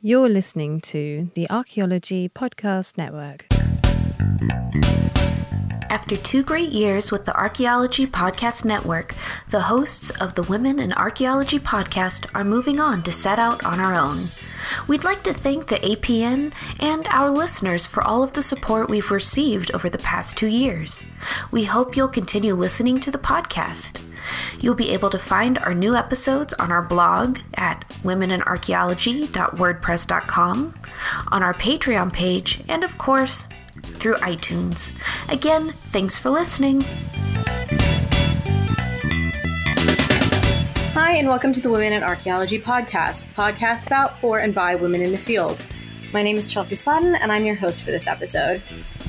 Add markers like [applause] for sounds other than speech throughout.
You're listening to the Archaeology Podcast Network. After two great years with the Archaeology Podcast Network, the hosts of the Women in Archaeology podcast are moving on to set out on our own. We'd like to thank the APN and our listeners for all of the support we've received over the past two years. We hope you'll continue listening to the podcast. You'll be able to find our new episodes on our blog at womeninarchaeology.wordpress.com, on our Patreon page, and of course, through iTunes. Again, thanks for listening. Hi, and welcome to the Women in Archaeology podcast, podcast about, for, and by women in the field. My name is Chelsea Sladden, and I'm your host for this episode.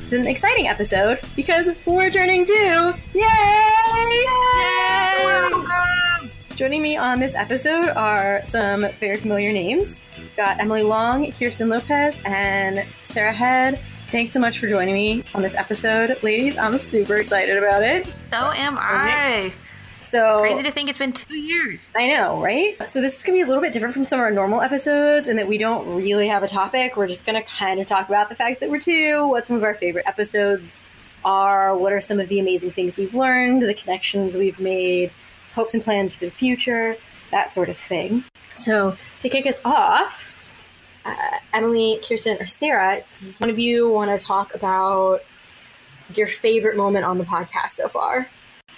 It's an exciting episode because we're turning two! Yay! Yay! Joining me on this episode are some very familiar names. We've got Emily Long, Kirsten Lopez, and Sarah Head. Thanks so much for joining me on this episode. Ladies, I'm super excited about it. So am I. So Crazy to think it's been two years. I know, right? So this is gonna be a little bit different from some of our normal episodes, in that we don't really have a topic. We're just gonna kind of talk about the fact that we're two, what some of our favorite episodes are, what are some of the amazing things we've learned, the connections we've made, hopes and plans for the future, that sort of thing. So to kick us off, uh, Emily, Kirsten, or Sarah, does one of you want to talk about your favorite moment on the podcast so far?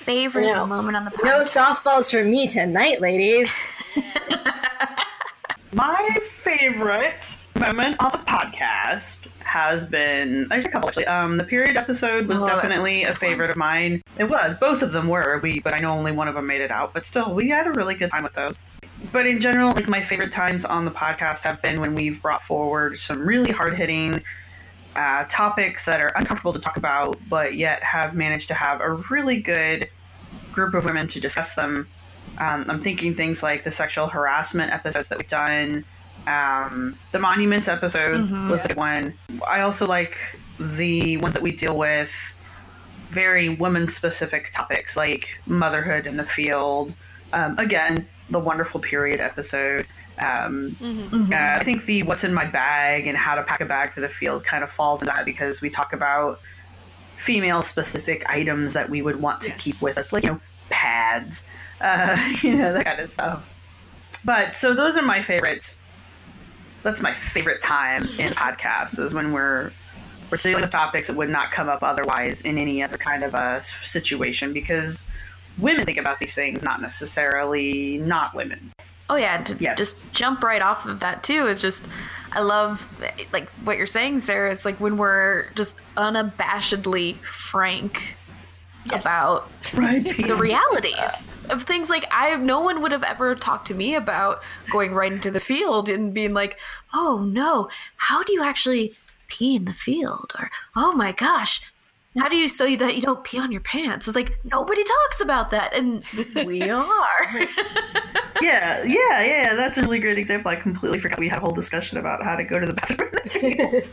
Favorite No. moment on the podcast. No softballs for me tonight, ladies. [laughs] My favorite moment on the podcast has been there's a couple actually. Um, the period episode was Oh, definitely was a a good favorite of mine. It was both of them were we, but I know only one of them made it out. But still, we had a really good time with those. But in general, like my favorite times on the podcast have been when we've brought forward some really hard hitting uh, topics that are uncomfortable to talk about, but yet have managed to have a really good group of women to discuss them. Um, I'm thinking things like the sexual harassment episodes that we've done. Um, the monuments episode was a good one. I also like the ones that we deal with very women specific topics like motherhood in the field. Um, again, the wonderful period episode. Um, uh, I think the what's in my bag and how to pack a bag for the field kind of falls into that because we talk about female specific items that we would want to keep with us, like you know pads, [laughs] uh, you know that kind of stuff. But so those are my favorites. That's my favorite time in podcasts is when we're we're dealing with topics that would not come up otherwise in any other kind of a s- situation because women think about these things, not necessarily not women. Oh yeah, to Yes. just jump right off of that too is just I love like what you're saying, Sarah. It's like when we're just unabashedly frank about Right. the realities of things like I no one would have ever talked to me about going right into the field and being like, "Oh no, how do you actually pee in the field?" or "Oh my gosh, how do you so you, that you don't pee on your pants?" It's like nobody talks about that and we [laughs] are. Yeah, yeah, yeah. That's a really great example. I completely forgot we had a whole discussion about how to go to the bathroom. [laughs]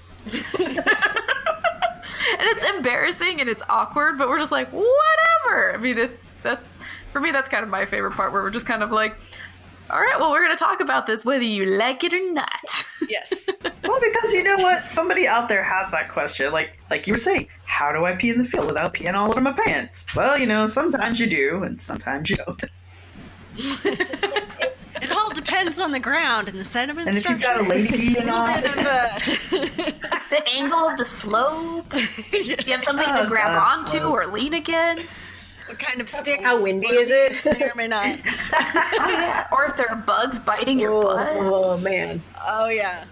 and it's embarrassing and it's awkward, but we're just like, whatever. I mean, it's that for me. That's kind of my favorite part, where we're just kind of like, all right, well, we're going to talk about this whether you like it or not. Yes. [laughs] well, because you know what, somebody out there has that question. Like, like you were saying, how do I pee in the field without peeing all over my pants? Well, you know, sometimes you do, and sometimes you don't. [laughs] It all depends on the ground and the sediment And if you've got a lady peeing [laughs] on, Kind uh, the angle of the slope. You have something to Oh, grab God, onto slope. or lean against. What kind of sticks? How windy is it? May or may not. Oh [laughs] yeah. Or if there are bugs biting your butt. Oh, oh, man. Oh yeah.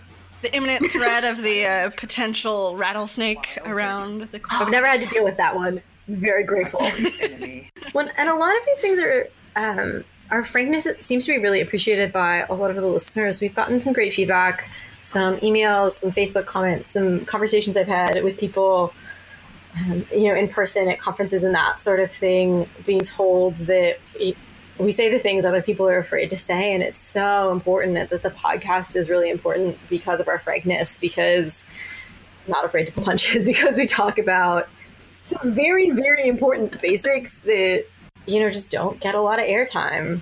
The imminent threat of the uh, potential rattlesnake around the corner. I've never had to deal with that one. Very grateful. [laughs] When, and a lot of these things are, um, our frankness seems to be really appreciated by a lot of the listeners. We've gotten some great feedback, some emails, some Facebook comments, some conversations I've had with people, um, you know, in person at conferences and that sort of thing, being told that we say the things other people are afraid to say. And it's so important that, that the podcast is really important because of our frankness, because I'm not afraid to punches, [laughs] because we talk about some very, very important basics that, you know, just don't get a lot of airtime,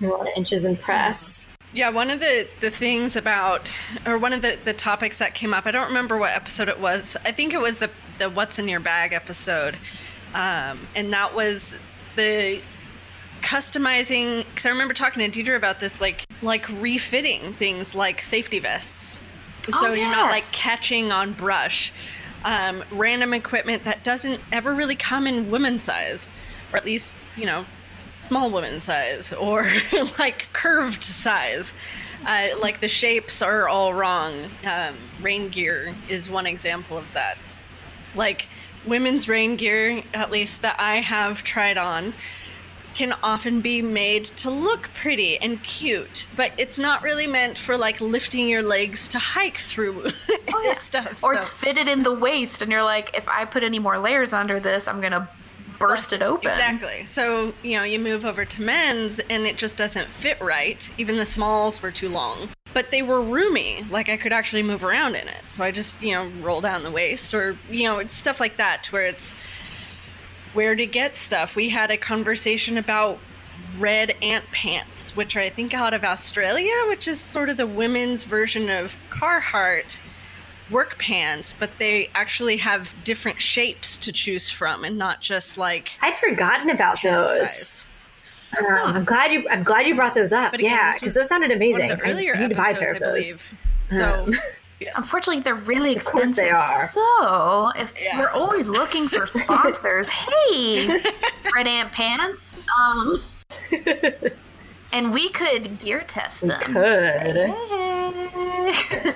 a lot of inches in press. Yeah, one of the, the things about, or one of the, the topics that came up, I don't remember what episode it was. I think it was the, the What's in Your Bag episode. Um, and that was the customizing, because I remember talking to Deidre about this, like, like refitting things like safety vests. So Oh, you're not like catching on brush. Um, random equipment that doesn't ever really come in women's size, or at least, you know, small woman size or [laughs] like curved size. Uh, like the shapes are all wrong. Um, rain gear is one example of that. Like women's rain gear, at least that I have tried on, can often be made to look pretty and cute, but it's not really meant for like lifting your legs to hike through [laughs] oh, stuff. Or so- it's fitted in the waist, and you're like, if I put any more layers under this, I'm gonna burst it open. Exactly. So, you know, you move over to men's and it just doesn't fit right. Even the smalls were too long. But they were roomy. Like I could actually move around in it. So I just, you know, roll down the waist or, you know, it's stuff like that where it's where to get stuff. We had a conversation about red ant pants, which are I think out of Australia, which is sort of the women's version of Carhartt work pants, but they actually have different shapes to choose from and not just like I'd forgotten about those. size. Um, I'm glad you. I'm glad you brought those up. Again, yeah, because those sounded One amazing. of the I- earlier I need to buy a pair of those. [laughs] So, Um, yeah. Unfortunately, they're really Of course expensive. they are. So, if Yeah. we're always looking for sponsors, [laughs] hey, [laughs] Red Ant Pants, um, and we could gear test them. We could.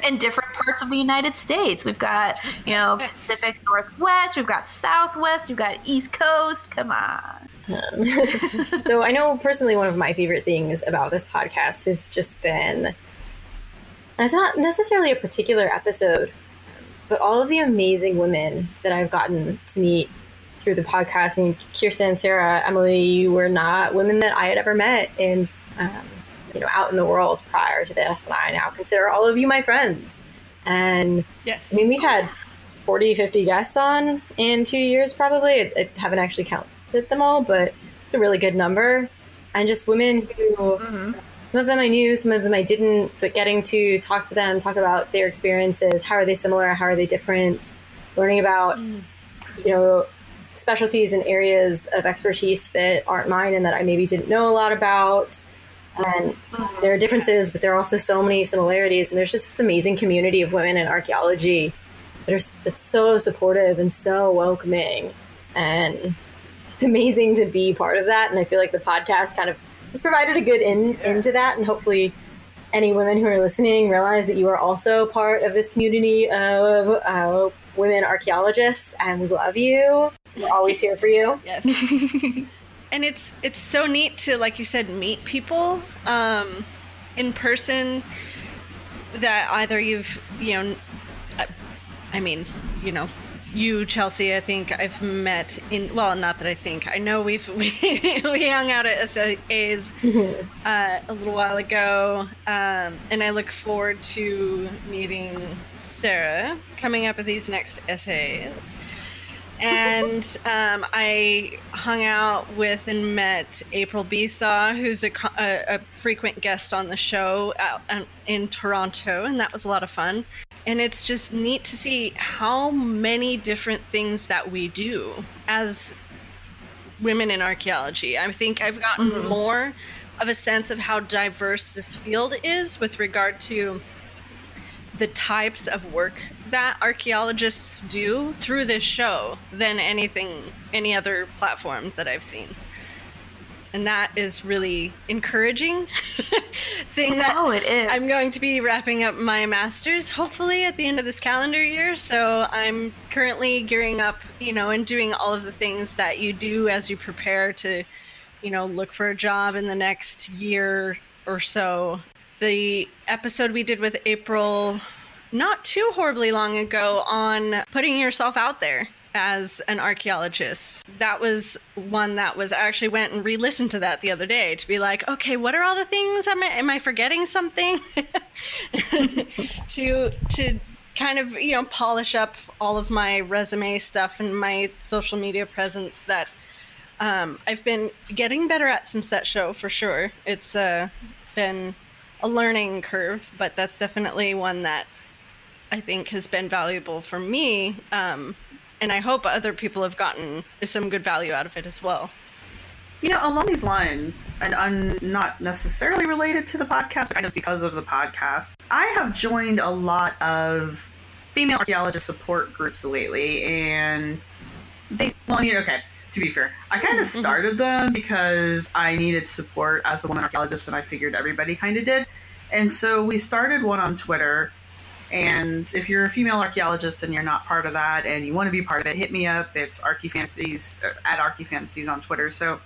in different parts of the United States. We've got, you know, Pacific Northwest, we've got Southwest, we've got East Coast. Come on. [laughs] So I know personally one of my favorite things about this podcast has just been, and it's not necessarily a particular episode, but all of the amazing women that I've gotten to meet through the podcast. I mean, Kirsten, Sarah, Emily, you were not women that I had ever met in, um, you know, out in the world prior to this, and I now consider all of you my friends. And Yes. I mean, we've had 40, 50 guests on in two years, probably. I, I haven't actually counted them all, but it's a really good number. And just women who, mm-hmm. some of them I knew, some of them I didn't, but getting to talk to them, talk about their experiences. How are they similar? How are they different? Learning about, mm. you know, specialties and areas of expertise that aren't mine and that I maybe didn't know a lot about. And mm-hmm. there are differences, but there are also so many similarities. And there's just this amazing community of women in archaeology that are that's so supportive and so welcoming. And amazing to be part of that. And I feel like the podcast kind of has provided a good in into that. And hopefully, any women who are listening realize that you are also part of this community of uh, women archaeologists, and we love you. We're always here for you. [laughs] Yes. [laughs] and it's it's so neat to, like you said, meet people um, in person that either you've you know, I mean, you know, you Chelsea, I think I've met in well, not that I think. I know we've [laughs] we, we hung out at SAA's uh, a little while ago, um, and I look forward to meeting Sarah coming up at these next SAAs and [laughs] um, I hung out with and met April Beisaw, who's a, a, a frequent guest on the show out um, in Toronto, and that was a lot of fun. And it's just neat to see how many different things that we do as women in archaeology. I think I've gotten mm-hmm. more of a sense of how diverse this field is with regard to the types of work that archaeologists do through this show than anything any other platform that I've seen. And that is really encouraging. [laughs] Seeing that Oh, it is. I'm going to be wrapping up my masters hopefully at the end of this calendar year. So I'm currently gearing up, you know, and doing all of the things that you do as you prepare to, you know, look for a job in the next year or so. The episode we did with April not too horribly long ago on putting yourself out there as an archaeologist. That was one that was I actually went and re-listened to that the other day to be like, okay, what are all the things? Am I, am I forgetting something? [laughs] to to kind of you know polish up all of my resume stuff and my social media presence that um, I've been getting better at since that show for sure. It's uh, been a learning curve, but that's definitely one that I think has been valuable for me. Um, and I hope other people have gotten some good value out of it as well. You know, along these lines, and I'm not necessarily related to the podcast, but kind of because of the podcast, I have joined a lot of female archaeologist support groups lately, and they, well, I mean, okay, to be fair, I kind of mm-hmm. started them because I needed support as a woman archaeologist, and I figured everybody kind of did. And so we started one on Twitter. And if you're a female archaeologist and you're not part of that and you want to be part of it, hit me up. It's Archie Fantasies uh, at Archie Fantasies on Twitter. So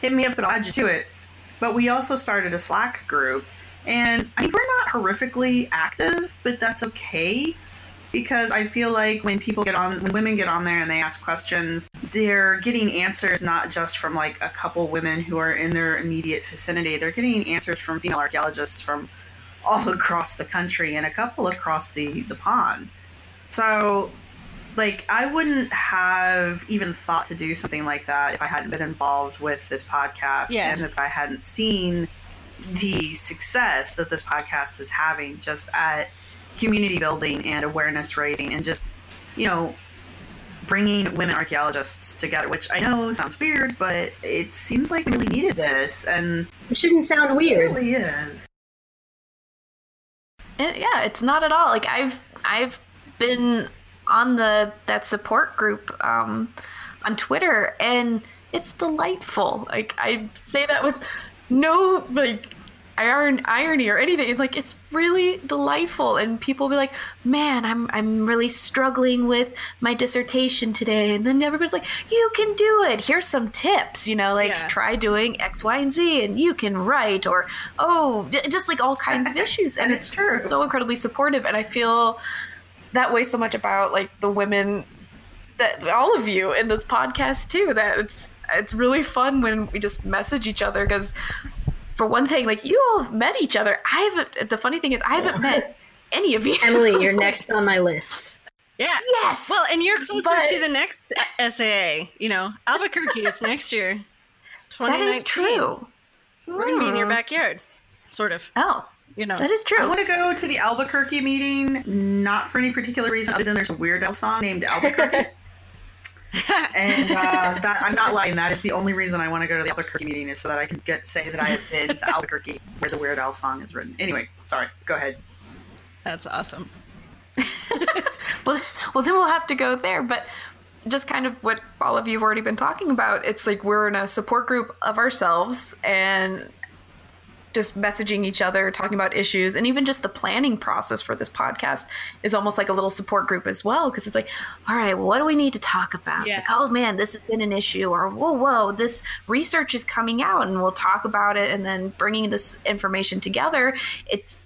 hit me up and I'll add you to it. But we also started a Slack group. And I mean, we're not horrifically active, but that's okay because I feel like when people get on, when women get on there and they ask questions, they're getting answers not just from like a couple women who are in their immediate vicinity. They're getting answers from female archaeologists from all [laughs] across the country and a couple across the the pond. So, like, I wouldn't have even thought to do something like that if I hadn't been involved with this podcast Yeah. and if I hadn't seen the success that this podcast is having just at community building and awareness raising and just, you know, bringing women archaeologists together, which I know sounds weird, but it seems like we really needed this, and It shouldn't sound weird. it really is. It, yeah, it's not at all. Like I've I've been on the that support group um, on Twitter, and it's delightful. Like I say that with no like iron irony or anything. It's like it's really delightful, and people be like, "Man, I'm I'm really struggling with my dissertation today," and then everybody's like, "You can do it. Here's some tips. You know, like Yeah. try doing X, Y, and Z, and you can write." Or oh, just like all kinds of [laughs] issues, and it's true. so incredibly supportive. And I feel that way so much about like the women that all of you in this podcast too. That it's it's really fun when we just message each other because for one thing, like you all have met each other. I haven't. The funny thing is, I haven't met any of you. Emily, you're [laughs] next on my list. Yeah. Yes. Well, and you're closer But- to the next SAA. You know, Albuquerque is [laughs] next year. that 2019. is true. We're gonna be in your Hmm. backyard, sort of. Oh, You know. that is true. I want to go to the Albuquerque meeting, not for any particular reason other than there's a Weird Al song named Albuquerque. [laughs] and uh, that I'm not lying. That is the only reason I want to go to the Albuquerque meeting is so that I can get say that I have been to Albuquerque where the Weird Al song is written. Anyway, sorry. Go ahead. That's awesome. [laughs] well, well, then we'll have to go there. But just kind of what all of you have already been talking about, it's like we're in a support group of ourselves and just messaging each other, talking about issues, and even just the planning process for this podcast is almost like a little support group as well. Because it's like, all right, well, what do we need to talk about? Yeah. It's like, oh man, this has been an issue, or whoa, whoa, this research is coming out, and we'll talk about it, and then bringing this information together. It's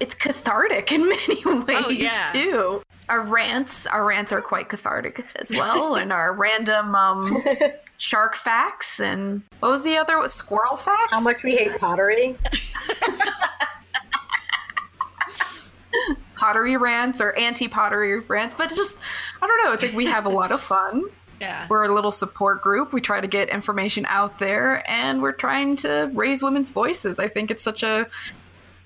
it's cathartic in [laughs] many ways yeah. too. Our rants, our rants are quite cathartic as well, and our [laughs] random um, [laughs] shark facts and what was the other squirrel facts? How much we hate pottery. pottery rants or anti-pottery rants, but it's just I don't know. It's like we have a lot of fun. Yeah. We're a little support group. We try to get information out there, and we're trying to raise women's voices. I think it's such a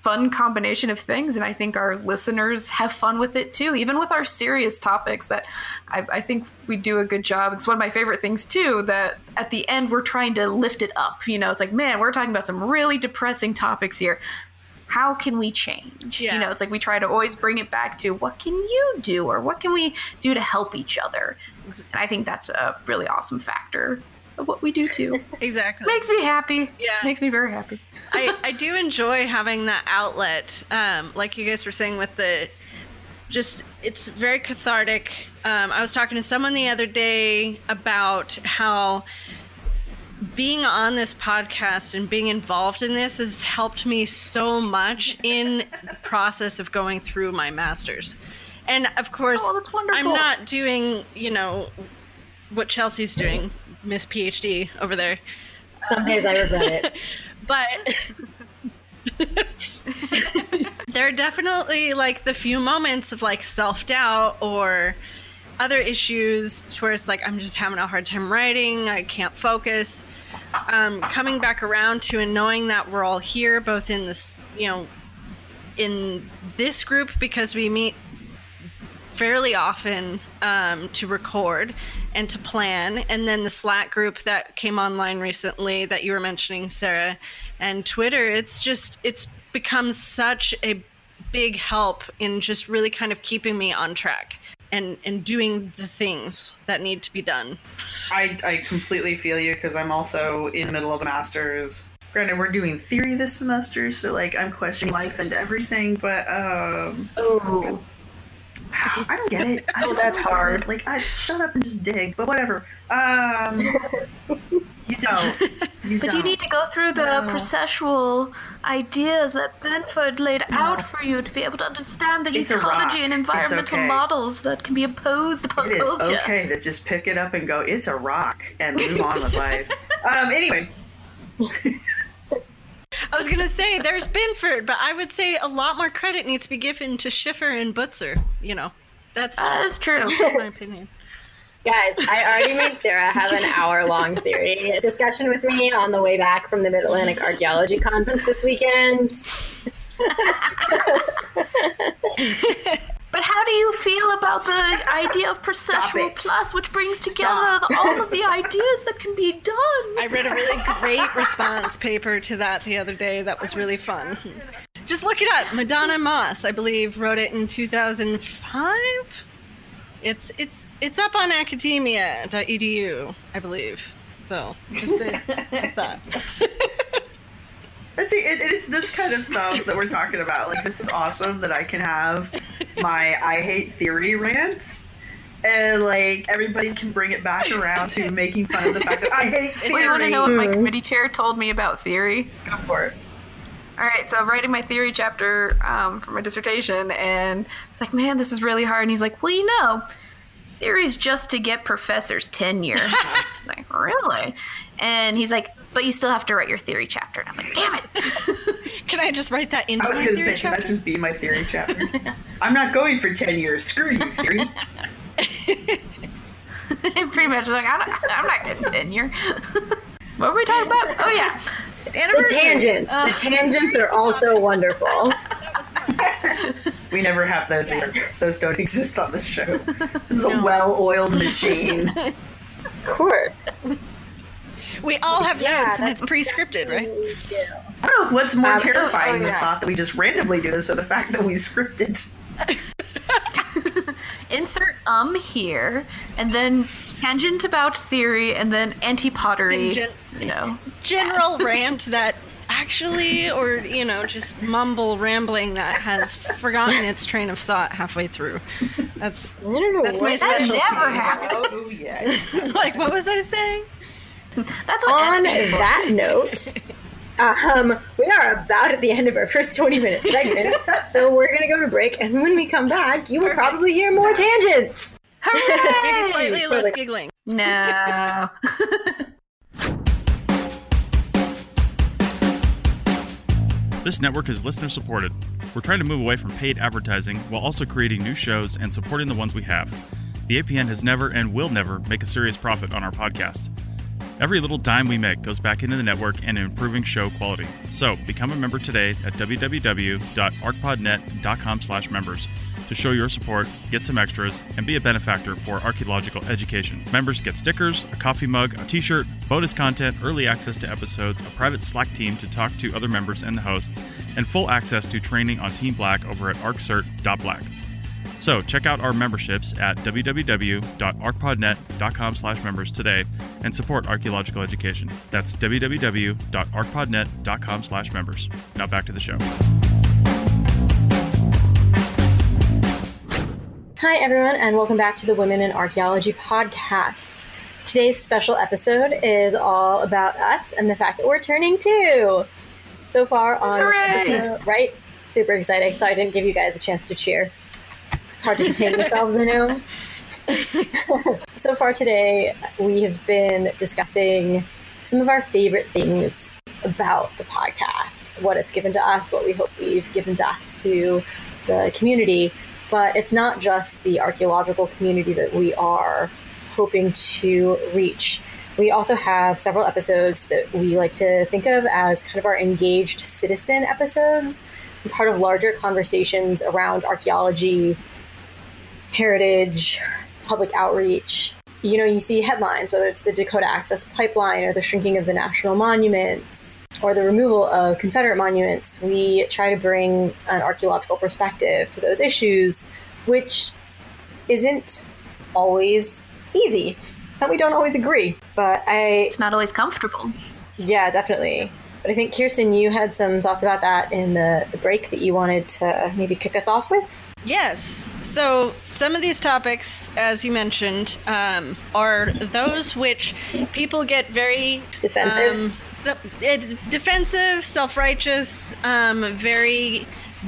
fun combination of things, and I think our listeners have fun with it too. Even with our serious topics, that I, I think we do a good job. It's one of my favorite things too. That at the end we're trying to lift it up. You know, it's like, man, we're talking about some really depressing topics here. How can we change? Yeah. You know, it's like we try to always bring it back to what can you do or what can we do to help each other. And I think that's a really awesome factor of what we do too. [laughs] Exactly. Makes me happy. Yeah. Makes me very happy. [laughs] I, I do enjoy having that outlet, um, like you guys were saying with the just it's very cathartic. Um, I was talking to someone the other day about how being on this podcast and being involved in this has helped me so much in the process of going through my masters. And of course, Oh. I'm not doing, you know, what Chelsea's doing, Miss PhD over there Some days I regret it. [laughs] but [laughs] there are definitely like the few moments of like self-doubt or other issues where it's like i'm just having a hard time writing i can't focus um, coming back around to and knowing that we're all here, both in this, you know, in this group because we meet fairly often um, to record and to plan, and then the Slack group that came online recently that you were mentioning, Sarah, and Twitter. It's just it's become such a big help in just really kind of keeping me on track and and doing the things that need to be done. I, I completely feel you because I'm also in the middle of a master's. Granted, we're doing theory this semester, so like I'm questioning life and everything. But um, Oh, I don't get it. I [laughs] Oh, just that's hard. it. Like, I shut up and just dig. But whatever. Um, you [laughs] don't. You But don't. you need to go through the No. processual ideas that Binford laid out for you to be able to understand the It's ecology and environmental okay. models that can be opposed upon It is culture. okay to just pick it up and go. It's a rock and move on with life. [laughs] Um. Anyway, I was gonna say there's Binford, but I would say a lot more credit needs to be given to Schiffer and Butzer. You know, that's That just, is true. that's just my opinion. [laughs] guys, I already made Sarah have an hour long theory discussion with me on the way back from the Mid Atlantic Archaeology Conference this weekend. [laughs] [laughs] But how do you feel about the idea of [laughs] Stop processual plus, which brings Stop. together the, all of the ideas that can be done? I read a really great response paper to that the other day. That was really fun. Just look it up. Madonna Moss, I believe, wrote it in 2005. It's it's it's up on academia.edu, I believe. So just a [laughs] thought. [laughs] That's it, it, it's this kind of stuff that we're talking about. Like, this is awesome that I can have my I hate theory rants. And like everybody can bring it back around to [laughs] making fun of the fact that I hate theory. Well, you want to know what my committee chair told me about theory? Go for it. All right, so I'm writing my theory chapter um, for my dissertation, and it's like, man, this is really hard. And he's like, well, you know, theory's just to get professors tenure. [laughs] I'm like, really? And he's like, but you still have to write your theory chapter. And I was like, damn it. [laughs] Can I just write that into I was gonna say, theory can that just be my theory chapter? [laughs] I'm not going for ten years. Screw you, theory. [laughs] Pretty much, like, I don't, I'm not getting tenure. what were we talking about? Oh, yeah. The The tangents. Uh, the tangents are also wonderful. We never have those here. Those don't exist on the show. This is a well-oiled machine. Of course. We all have Yeah, notes and it's pre-scripted, right? I don't know what's more Um, terrifying oh, the yeah. thought that we just randomly do this or the fact that we scripted. [laughs] insert um here, and then tangent about theory, and then anti-pottery. Gen- you know. General [laughs] rant that actually, or you know, just mumble rambling that has forgotten its train of thought halfway through. That's I don't That's my what- That never happened. Oh [laughs] yeah. like what was I saying? [laughs] That's what On that note, [laughs] um, we are about at the end of our first 20 minute segment, [laughs] so we're going to go to break, and when we come back, you will probably hear more tangents. Maybe slightly less giggling. No. This network is listener supported. We're trying to move away from paid advertising while also creating new shows and supporting the ones we have. The APN has never and will never make a serious profit on our podcast. Every little dime we make goes back into the network and improving show quality. So become a member today at www.archpodnet.com slash members to show your support, get some extras, and be a benefactor for archaeological education. Members get stickers, a coffee mug, a t-shirt, bonus content, early access to episodes, a private Slack team to talk to other members and the hosts, and full access to training on Team Black over at arccert.black. So check out our memberships at www.archpodnet.com slash members today and support archaeological education. That's www.archpodnet.com slash members. Now back to the show. Hi, everyone, and welcome back to the Women in Archaeology podcast. Today's special episode is all about us and the fact that we're turning two. So far on this episode, right? Super exciting. So I didn't give you guys a chance to cheer. It's hard to contain yourselves, I know. [laughs] so far today, we have been discussing some of our favorite things about the podcast, what it's given to us, what we hope we've given back to the community. But it's not just the archaeological community that we are hoping to reach. We also have several episodes that we like to think of as kind of our engaged citizen episodes, part of larger conversations around archaeology, heritage, public outreach. You know, you see headlines, whether it's the Dakota Access Pipeline or the shrinking of the national monuments or the removal of Confederate monuments. We try to bring an archaeological perspective to those issues, which isn't always easy. And we don't always agree. But I. It's not always comfortable. Yeah, definitely. But I think, Kirsten, you had some thoughts about that in the, the break that you wanted to maybe kick us off with. Yes. So some of these topics, as you mentioned, um, are those which people get very defensive, um, so, it, defensive, self-righteous, um, very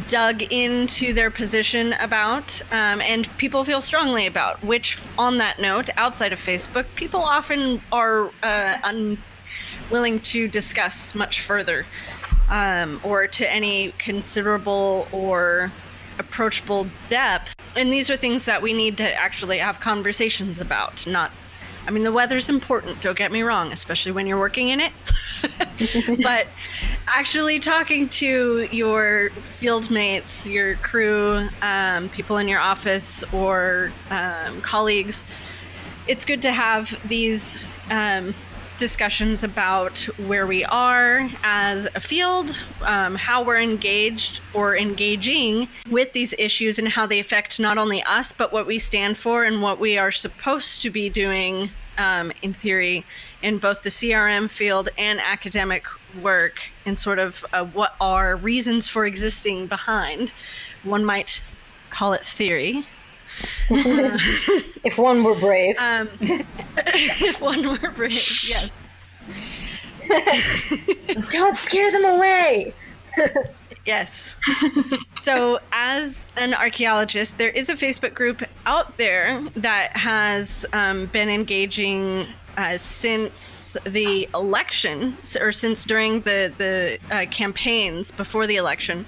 dug into their position about, um, and people feel strongly about. Which, on that note, outside of Facebook, people often are uh, unwilling to discuss much further, um, or to any considerable or approachable depth. And these are things that we need to actually have conversations about, not I mean, the weather's important, don't get me wrong, especially when you're working in it. [laughs] but actually talking to your field mates, your crew, um, people in your office, or um, colleagues, it's good to have these um, discussions about where we are as a field, um, how we're engaged or engaging with these issues, and how they affect not only us, but what we stand for and what we are supposed to be doing um, in theory in both the CRM field and academic work, and sort of uh, what are reasons for existing behind. One might call it theory. [laughs] if one were brave. Um, [laughs] if one were brave, yes. [laughs] Don't scare them away. yes. so, as an archaeologist, there is a Facebook group out there that has um, been engaging uh, since the election, or since during the the uh, campaigns before the election,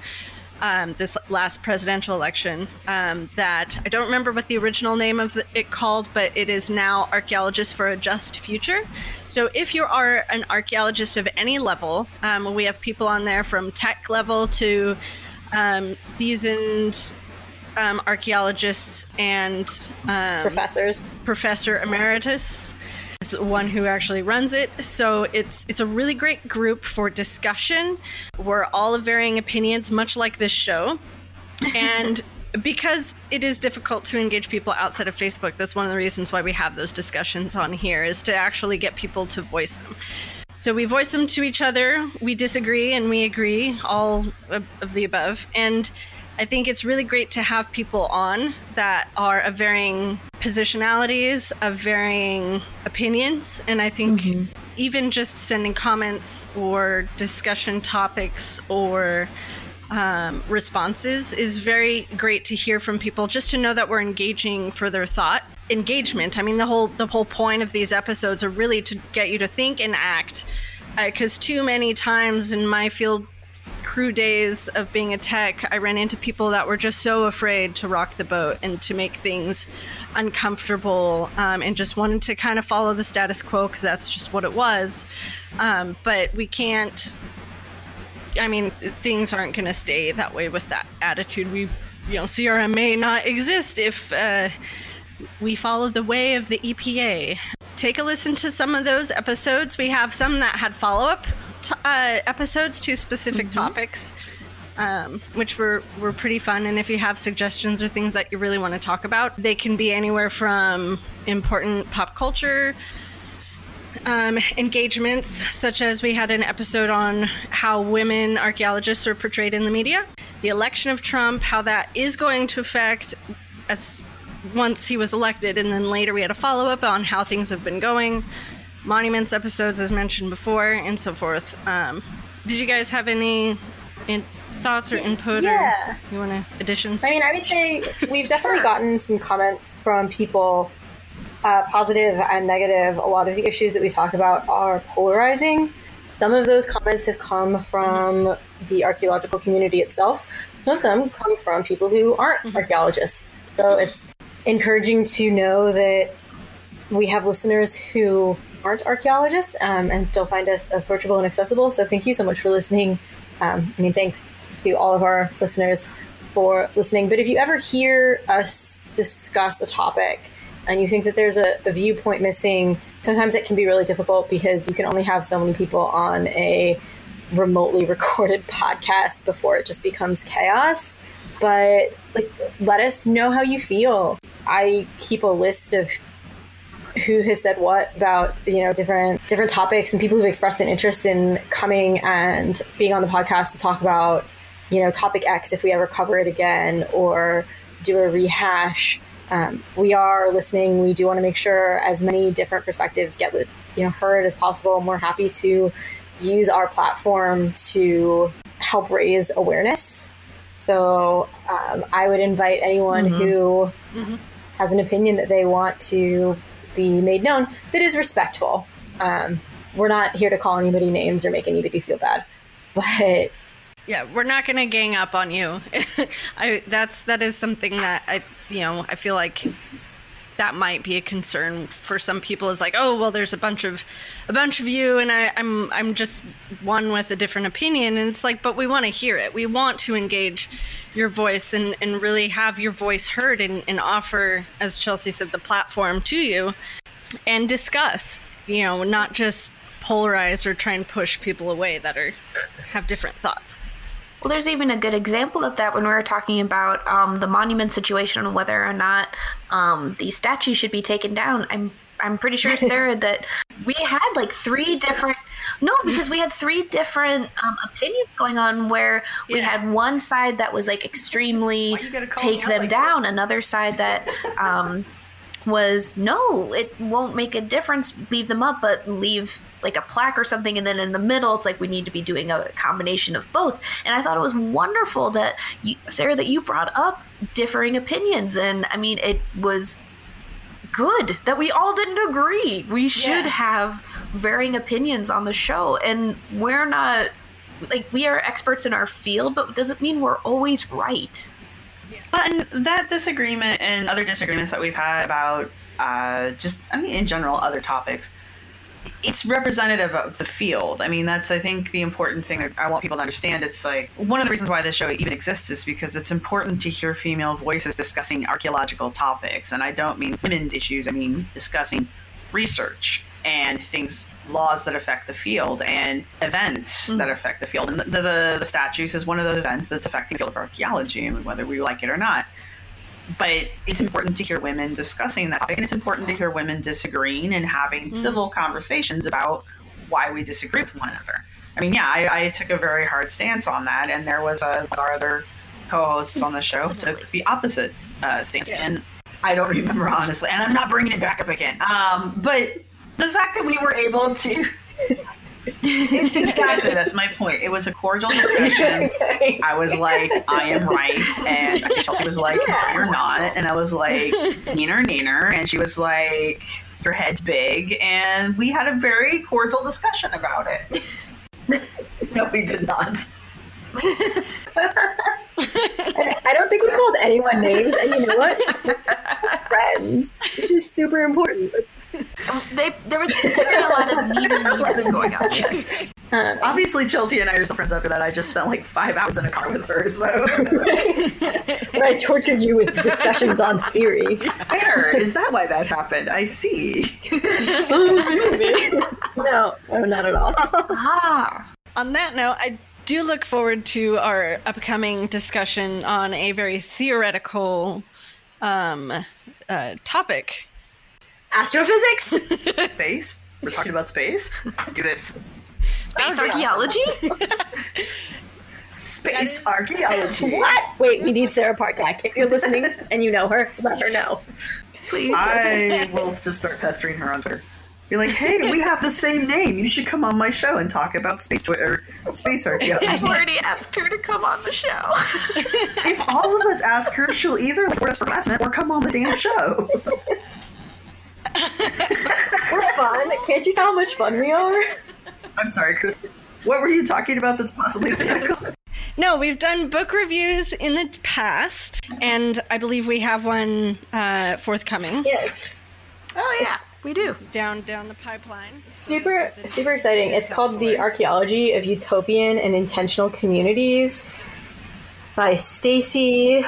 um, this last presidential election um, that I don't remember what the original name of the, it called, but it is now Archaeologists for a Just Future. So if you are an archaeologist of any level, um, we have people on there from tech level to um, seasoned um, archaeologists and um, professors, professor emeritus one who actually runs it. So it's it's a really great group for discussion. We're all of varying opinions, much like this show. And [laughs] because it is difficult to engage people outside of Facebook, that's one of the reasons why we have those discussions on here is to actually get people to voice them. So we voice them to each other, we disagree and we agree, all of, of the above. And I think it's really great to have people on that are of varying positionalities, of varying opinions. And I think mm-hmm. even just sending comments or discussion topics or um, responses is very great to hear from people just to know that we're engaging for their thought engagement i mean the whole the whole point of these episodes are really to get you to think and act because uh, too many times in my field crew days of being a tech, I ran into people that were just so afraid to rock the boat and to make things uncomfortable um, and just wanted to kind of follow the status quo because that's just what it was. Um, but we can't, I mean, things aren't going to stay that way with that attitude. We, you know, CRM may not exist if uh, we follow the way of the EPA. Take a listen to some of those episodes. We have some that had follow up t- uh, episodes to specific mm-hmm. topics, um, which were, were pretty fun. And if you have suggestions or things that you really want to talk about, they can be anywhere from important pop culture um, engagements, such as we had an episode on how women archaeologists are portrayed in the media, the election of Trump, how that is going to affect as once he was elected, and then later we had a follow up on how things have been going monuments episodes, as mentioned before, and so forth. Um, did you guys have any in- thoughts or input yeah. or you want to additions? I mean, I would say we've definitely gotten some comments from people, uh, positive and negative. A lot of the issues that we talk about are polarizing. Some of those comments have come from mm-hmm. the archaeological community itself. Some of them come from people who aren't mm-hmm. archaeologists. So it's encouraging to know that we have listeners who aren't archaeologists um, and still find us approachable and accessible. So thank you so much for listening. Um, I mean, thanks to all of our listeners for listening. But if you ever hear us discuss a topic and you think that there's a, a viewpoint missing, sometimes it can be really difficult because you can only have so many people on a remotely [laughs] recorded podcast before it just becomes chaos. But like, let us know how you feel. I keep a list of who has said what about you know different different topics and people who've expressed an interest in coming and being on the podcast to talk about you know topic X if we ever cover it again or do a rehash. Um, we are listening. We do want to make sure as many different perspectives get you know heard as possible. And we're happy to use our platform to help raise awareness. So um, I would invite anyone mm-hmm. who mm-hmm. has an opinion that they want to be made known that is respectful. Um, we're not here to call anybody names or make anybody feel bad, [laughs] but yeah, we're not going to gang up on you. [laughs] I that's that is something that I you know I feel like that might be a concern for some people is like oh well there's a bunch of a bunch of you and I, I'm I'm just one with a different opinion and it's like but we want to hear it we want to engage your voice and, and really have your voice heard and, and offer as Chelsea said the platform to you and discuss you know not just polarize or try and push people away that are have different thoughts well, there's even a good example of that when we were talking about um, the monument situation and whether or not um, the statue should be taken down. I'm I'm pretty sure, [laughs] Sarah, that we had like three different. No, because we had three different um, opinions going on where we yeah. had one side that was like extremely take them like down, this? another side that um, was no, it won't make a difference. Leave them up, but leave like a plaque or something. And then in the middle, it's like we need to be doing a combination of both. And I thought it was wonderful that you, Sarah, that you brought up differing opinions. And I mean, it was good that we all didn't agree. We should yeah. have varying opinions on the show. And we're not like we are experts in our field, but doesn't mean we're always right. And that disagreement and other disagreements that we've had about uh, just, I mean, in general, other topics, it's representative of the field. I mean, that's, I think, the important thing I want people to understand. It's like one of the reasons why this show even exists is because it's important to hear female voices discussing archaeological topics. And I don't mean women's issues, I mean discussing research and things laws that affect the field and events mm. that affect the field and the, the, the, statues is one of those events that's affecting the field of archaeology and whether we like it or not but it's important to hear women discussing that topic and it's important to hear women disagreeing and having mm. civil conversations about why we disagree with one another i mean yeah I, I took a very hard stance on that and there was a our other co-hosts on the [laughs] show took the opposite uh, stance yeah. and i don't remember honestly and i'm not bringing it back up again um, but the fact that we were able to exactly that's my point it was a cordial discussion [laughs] i was like i am right and chelsea was like no you're not and i was like neener neener and she was like your head's big and we had a very cordial discussion about it [laughs] no we did not [laughs] I don't think we called anyone names, and you know what? Friends, which is super important. They, there was a lot of meter meters going on. [laughs] Um, Obviously, Chelsea and I are still friends after that. I just spent like five hours in a car with her, so. [laughs] Where I tortured you with discussions on theory. Fair. Is that why that happened? I see. [laughs] no, no, not at all. Ah. On that note, I do look forward to our upcoming discussion on a very theoretical um, uh, topic Astrophysics? Space? We're talking about space? Let's do this. Space archaeology? space archaeology. [laughs] What? Wait, we need Sarah Parcak. If you're listening and you know her, let her know. Please. I will just start pestering her on Twitter. Be like, hey, we have the same name. You should come on my show and talk about space Twitter, space archaeology. I've already asked her to come on the show. if all of us ask her, she'll either like us for harassment or come on the damn show. We're fun. Can't you tell how much fun we are? I'm sorry, Chris. What were you talking about that's possibly theoretical? No, we've done book reviews in the past, and I believe we have one uh, forthcoming. Yes. Oh yeah. we do. down down the pipeline. Super, So super exciting. It's called The Archaeology of Utopian and Intentional Communities by Stacy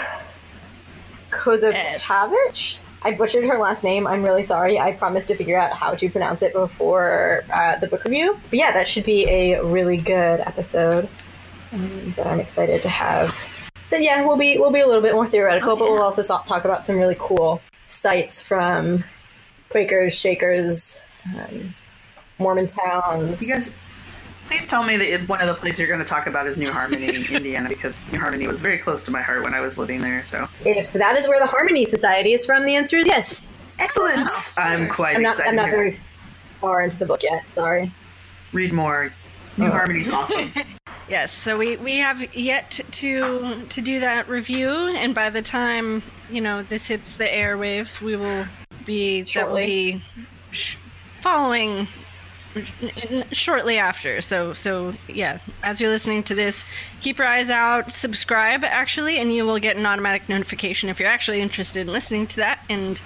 Kozakavich. I butchered her last name. I'm really sorry. I promised to figure out how to pronounce it before uh, the book review. But yeah, that should be a really good episode um, that I'm excited to have. Then yeah, we'll be we'll be a little bit more theoretical, but we'll also so- talk about some really cool sites from Quakers, Shakers, um, Mormon towns. You guys, please tell me that one of the places you're going to talk about is New Harmony, [laughs] Indiana, because New Harmony was very close to my heart when I was living there. So If that is where the Harmony Society is from, the answer is yes. excellent! I'm quite I'm not. excited. I'm not to hear very far into the book yet. Sorry. Read more. New oh. Harmony's awesome. [laughs] Yes, so we, we have yet to to do that review, and by the time you know this hits the airwaves, we will be that will Shortly. be following shortly after. So so yeah, as you're listening to this, keep your eyes out, subscribe actually, and you will get an automatic notification if you're actually interested in listening to that and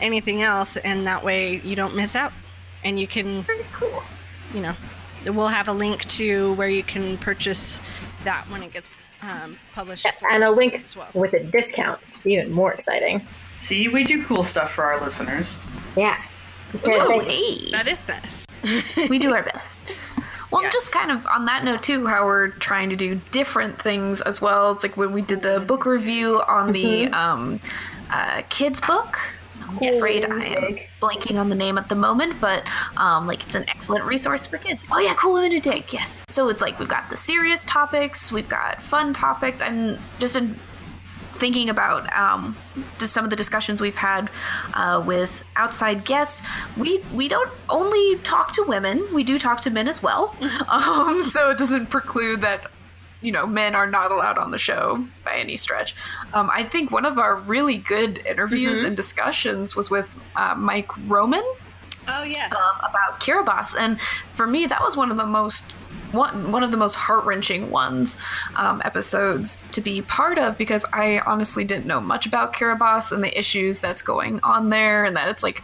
anything else, and that way you don't miss out, and you can Very Cool. you know, we'll have a link to where you can purchase that when it gets um, published. Yes, and a link as well. with a discount, which is even more exciting. See, we do cool stuff for our listeners. Yeah. Okay, Oh, hey. That is nice. We do our best. Well, Yes. just kind of on that note too, how we're trying to do different things as well. It's like when we did the book review on the um, uh, kids book. I'm afraid I am blanking on the name at the moment, but um, like it's an excellent resource for kids. Oh yeah, cool women who dig. Yes. So it's like we've got the serious topics, we've got fun topics. I'm just in thinking about um, just some of the discussions we've had uh, with outside guests, we we don't only talk to women; we do talk to men as well. [laughs] um, so it doesn't preclude that you know men are not allowed on the show by any stretch. Um, I think one of our really good interviews and discussions was with uh, Mike Roman Oh yes. um, about Kiribati, and for me, that was one of the most one one of the most heart wrenching ones um, episodes to be part of because I honestly didn't know much about Kiribati and the issues that's going on there, and that it's like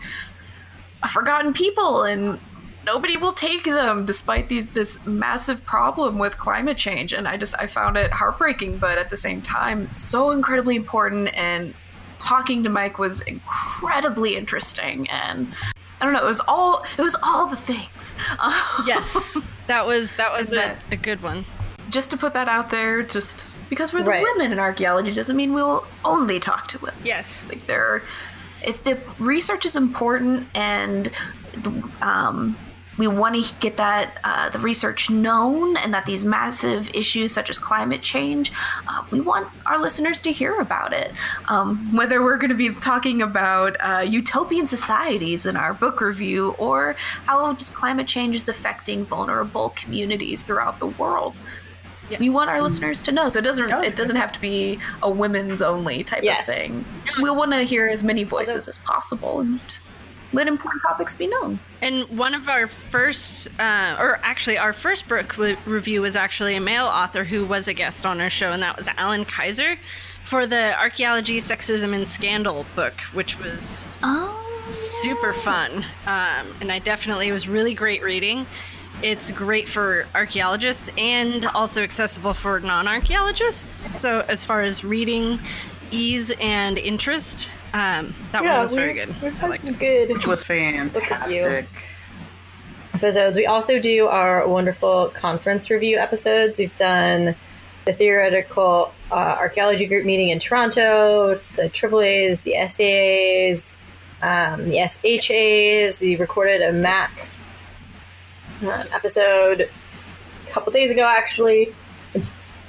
a forgotten people and nobody will take them despite these, this massive problem with climate change. And i just i found it heartbreaking but at the same time so incredibly important and talking to mike was incredibly interesting and i don't know it was all it was all the things [laughs] yes. That was that was a, that- a good one. just to put that out there just because we're the Right. women in archaeology doesn't mean we'll only talk to women Yes. like there if the research is important and the, um, we want to get that uh, the research known and that these massive issues such as climate change uh, we want our listeners to hear about it um, whether we're going to be talking about uh, utopian societies in our book review or how just climate change is affecting vulnerable communities throughout the world Yes. we want our listeners to know so it doesn't it doesn't have to be a women's only type Yes. of thing we want to hear as many voices as possible and just let important topics be known And one of our first, uh, or actually our first book re- review was actually a male author who was a guest on our show, and that was Alan Kaiser for the Archaeology, Sexism, and Scandal book, which was oh super fun. Um, and I definitely it was really great reading. It's great for archaeologists and also accessible for non archaeologists. So, as far as reading ease and interest, um, that one was very we've- good. We've I had some it. good Which was fantastic. episodes. We also do our wonderful conference review episodes. We've done the theoretical uh, archaeology group meeting in Toronto, the AAAs, the SAAs, um, the SHAs. We recorded a MAC um, episode a couple days ago, actually.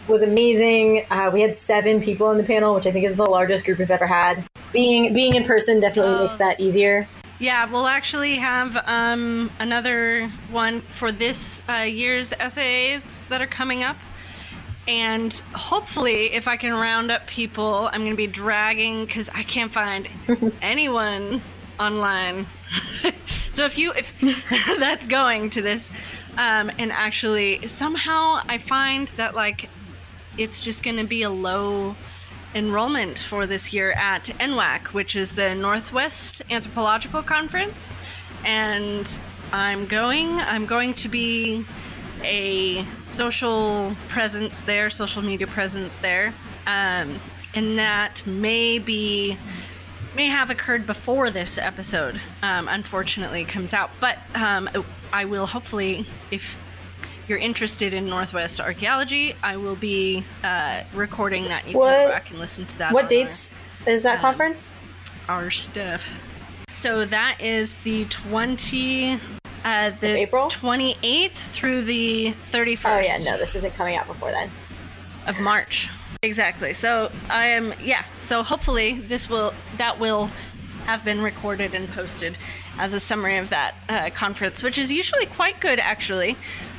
Was amazing. Uh, we had seven people on the panel, which I think is the largest group we've ever had. Being being in person definitely Oh. makes that easier. Yeah, we'll actually have um, another one for this uh, year's SAAs that are coming up. And hopefully, if I can round up people, I'm going to be dragging because I can't find [laughs] anyone online. [laughs] so if you if [laughs] that's going to this, um, and actually somehow I find that like it's just going to be a low enrollment for this year at NWAC, which is the Northwest Anthropological Conference. and I'm going. I'm going to be a social presence there, social media presence there, um, and that may be may have occurred before this episode. Um, unfortunately, comes out, but um, I will hopefully, if you're interested in Northwest archaeology, I will be uh, recording that. You What- can go back and listen to that. What dates is that um, conference? Our, our stuff. So that is the 20. Uh, the April? 28th through the 31st Oh yeah, no, this isn't coming out before then. of March. Exactly. So I am yeah. So hopefully this will that will have been recorded and posted as a summary of that uh, conference, which is usually quite good actually.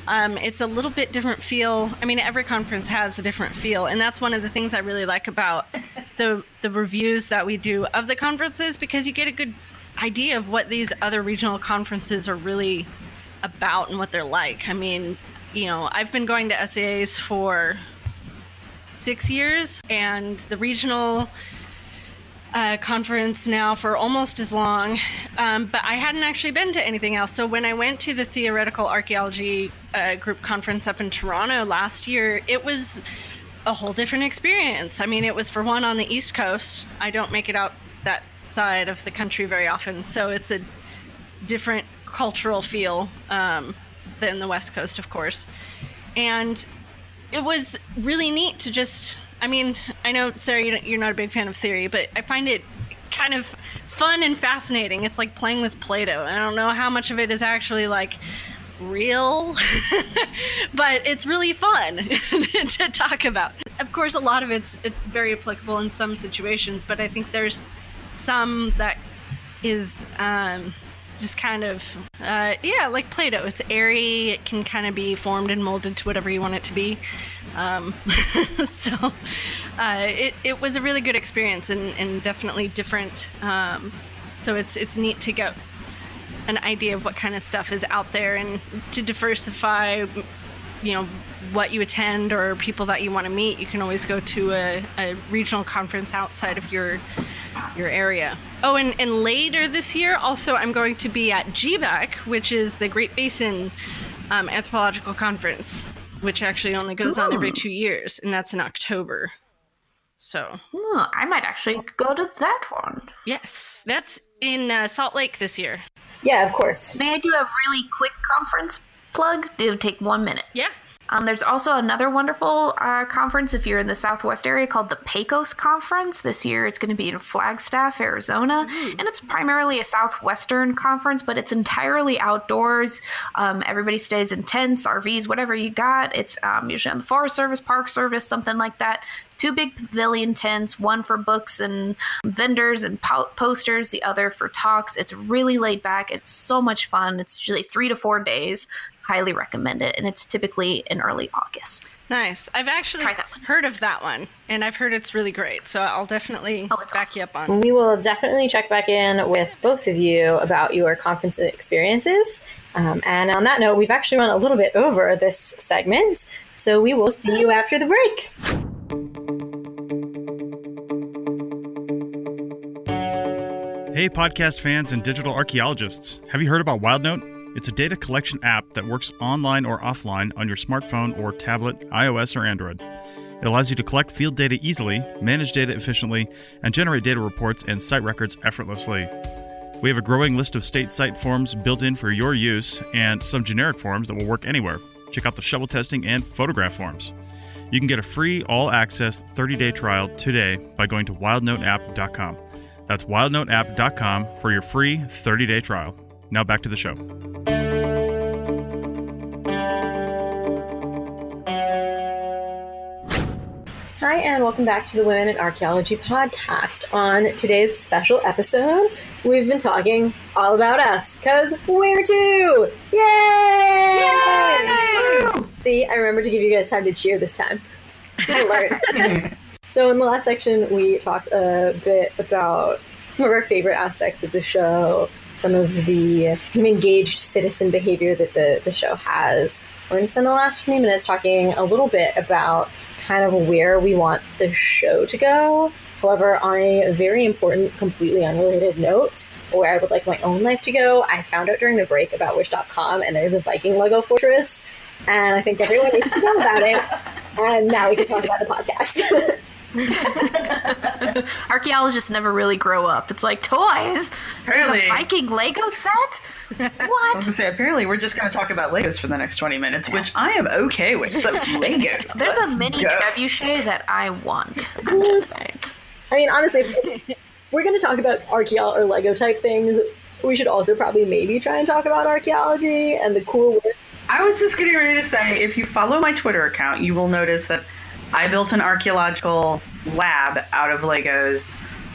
Um, it's a little bit different feel. I mean, every conference has a different feel, and that's one of the things I really like about the the reviews that we do of the conferences because you get a good idea of what these other regional conferences are really about and what they're like. I mean, you know, I've been going to SAAs for six years, and the regional uh, conference now for almost as long. Um, but I hadn't actually been to anything else. So when I went to the theoretical archaeology uh, group conference up in Toronto last year, it was a whole different experience. I mean, it was for one on the East Coast. I don't make it out that side of the country very often, so it's a different cultural feel um, than the West Coast, of course. And it was really neat to just i mean i know sarah you're not a big fan of theory but i find it kind of fun and fascinating. It's like playing with play-doh. I don't know how much of it is actually like real [laughs] but it's really fun [laughs] to talk about. Of course a lot of it's it's very applicable in some situations but i think there's some that is um, just kind of uh, yeah like play-doh. It's airy. It can kind of be formed and molded to whatever you want it to be. Um, [laughs] so uh, it, it was a really good experience and, and definitely different um, so it's it's neat to get an idea of what kind of stuff is out there and to diversify you know what you attend or people that you want to meet you can always go to a, a regional conference outside of your your area oh and, and later this year also i'm going to be at gbac which is the great basin um, anthropological conference which actually only goes on every two years and that's in october so Oh, I might actually go to that one. yes that's in uh, salt lake this year Yeah, of course. May I do a really quick conference plug? It would take one minute. yeah Um, there's also another wonderful uh, conference if you're in the Southwest area called the Pecos Conference. This year it's going to be in Flagstaff, Arizona, and it's primarily a Southwestern conference, but it's entirely outdoors. Um, everybody stays in tents, RVs, whatever you got. It's um, usually on the Forest Service, Park Service, something like that. Two big pavilion tents, one for books and vendors and po- posters, the other for talks. It's really laid back. It's so much fun. It's usually three to four days highly recommend it and it's typically in early august Nice. I've actually that heard of that one, and I've heard it's really great. So I'll definitely Oh, back awesome. you up on. We will definitely check back in with both of you about your conference experiences. Um, and on that note, we've actually run a little bit over this segment, so we will see you after the break. Hey, podcast fans and digital archaeologists. Have you heard about WildNote? It's a data collection app that works online or offline on your smartphone or tablet, iOS or Android. It allows you to collect field data easily, manage data efficiently, and generate data reports and site records effortlessly. We have a growing list of state site forms built in for your use and some generic forms that will work anywhere. Check out the shovel testing and photograph forms. You can get a free all access 30 day trial today by going to wildnoteapp.com. That's wildnoteapp.com for your free 30 day trial. Now back to the show. Hi, and welcome back to the Women in Archaeology podcast. On today's special episode, we've been talking all about us because we're two. Yay! See, I remember to give you guys time to cheer this time. I learned. [laughs] so, in the last section, we talked a bit about some of our favorite aspects of the show, some of the engaged citizen behavior that the, the show has. We're going to spend the last 20 minutes talking a little bit about kind of where we want the show to go. However, on a very important, completely unrelated note, where I would like my own life to go, I found out during the break about Wish.com, and there's a Viking Lego fortress, and I think everyone needs to know about it. [laughs] And now we can talk about the podcast. [laughs] [laughs] Archaeologists never really grow up. It's like toys. There's Apparently- a Viking Lego set. [laughs] What? I was What? gonna say, apparently, we're just gonna talk about Legos for the next 20 minutes, which I am okay with. So, [laughs] Legos. There's let's a mini go. trebuchet that I want. I'm just saying. I mean, honestly, if we're going to talk about archaeology or Lego type things. We should also probably maybe try and talk about archaeology and the cool work. I was just getting ready to say, if you follow my Twitter account, you will notice that I built an archaeological lab out of Legos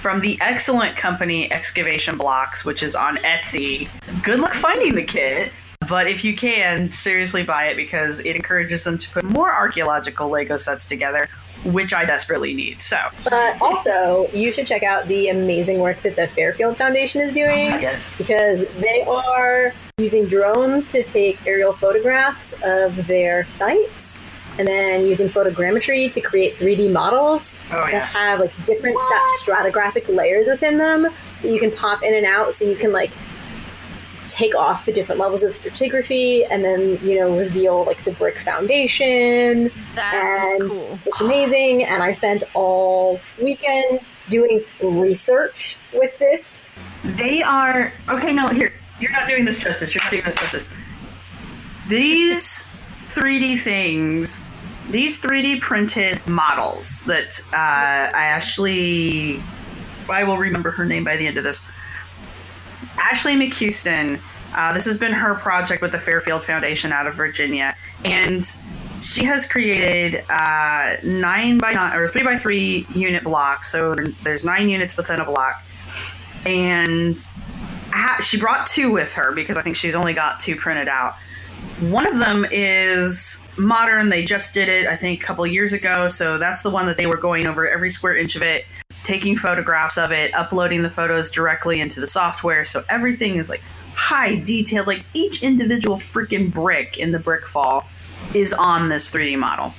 from the excellent company Excavation Blocks, which is on Etsy. Good luck finding the kit. But if you can, seriously buy it because it encourages them to put more archaeological Lego sets together, which I desperately need. So, But also, you should check out the amazing work that the Fairfield Foundation is doing. Ah, yes. because they are using drones to take aerial photographs of their sites and then using photogrammetry to create 3D models Oh, that have like different sta- stratigraphic layers within them that you can pop in and out so you can like take off the different levels of stratigraphy and then you know reveal like the brick foundation That is and cool. it's amazing and i spent all weekend doing research with this They are okay. No, here you're not doing this justice. You're not doing this justice. These 3D things, these 3D printed models that uh, I actually, I will remember her name by the end of this. Ashley McCuistion. Uh, this has been her project with the Fairfield Foundation out of Virginia, and she has created uh, nine by nine or three by three unit blocks. So there's nine units within a block and ha- she brought two with her because I think she's only got two printed out. One of them is modern. They just did it, I think, a couple years ago. So that's the one that they were going over every square inch of it, taking photographs of it, uploading the photos directly into the software. So everything is like high detail. Like each individual freaking brick in the brick fall is on this 3D model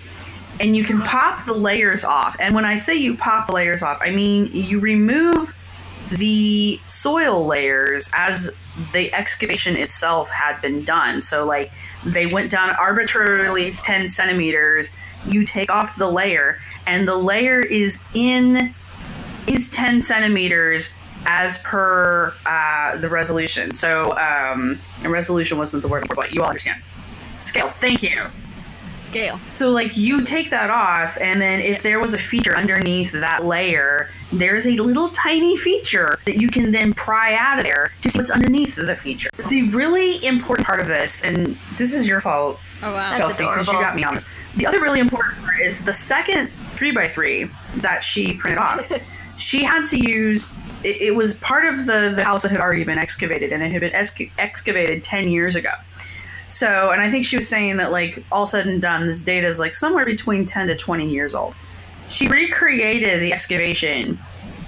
and you can pop the layers off. And when I say you pop the layers off, I mean you remove the soil layers as the excavation itself had been done. So, like, they went down arbitrarily 10 centimeters. You take off the layer, and the layer is in is 10 centimeters as per uh, the resolution. So, um, resolution wasn't the word, but you all understand. Scale. Thank you. Scale. So, like, you take that off, and then if there was a feature underneath that layer, there's a little tiny feature that you can then pry out of there to see what's underneath the feature. The really important part of this, and this is your fault, Oh wow. Chelsea, because you got me on this. The other really important part is the second 3x3 that she printed off. [laughs] she had to use. It, it was part of the, the house that had already been excavated, and it had been exca- excavated 10 years ago. So, and I think she was saying that, like, all said and done, this data is like somewhere between 10 to 20 years old. She recreated the excavation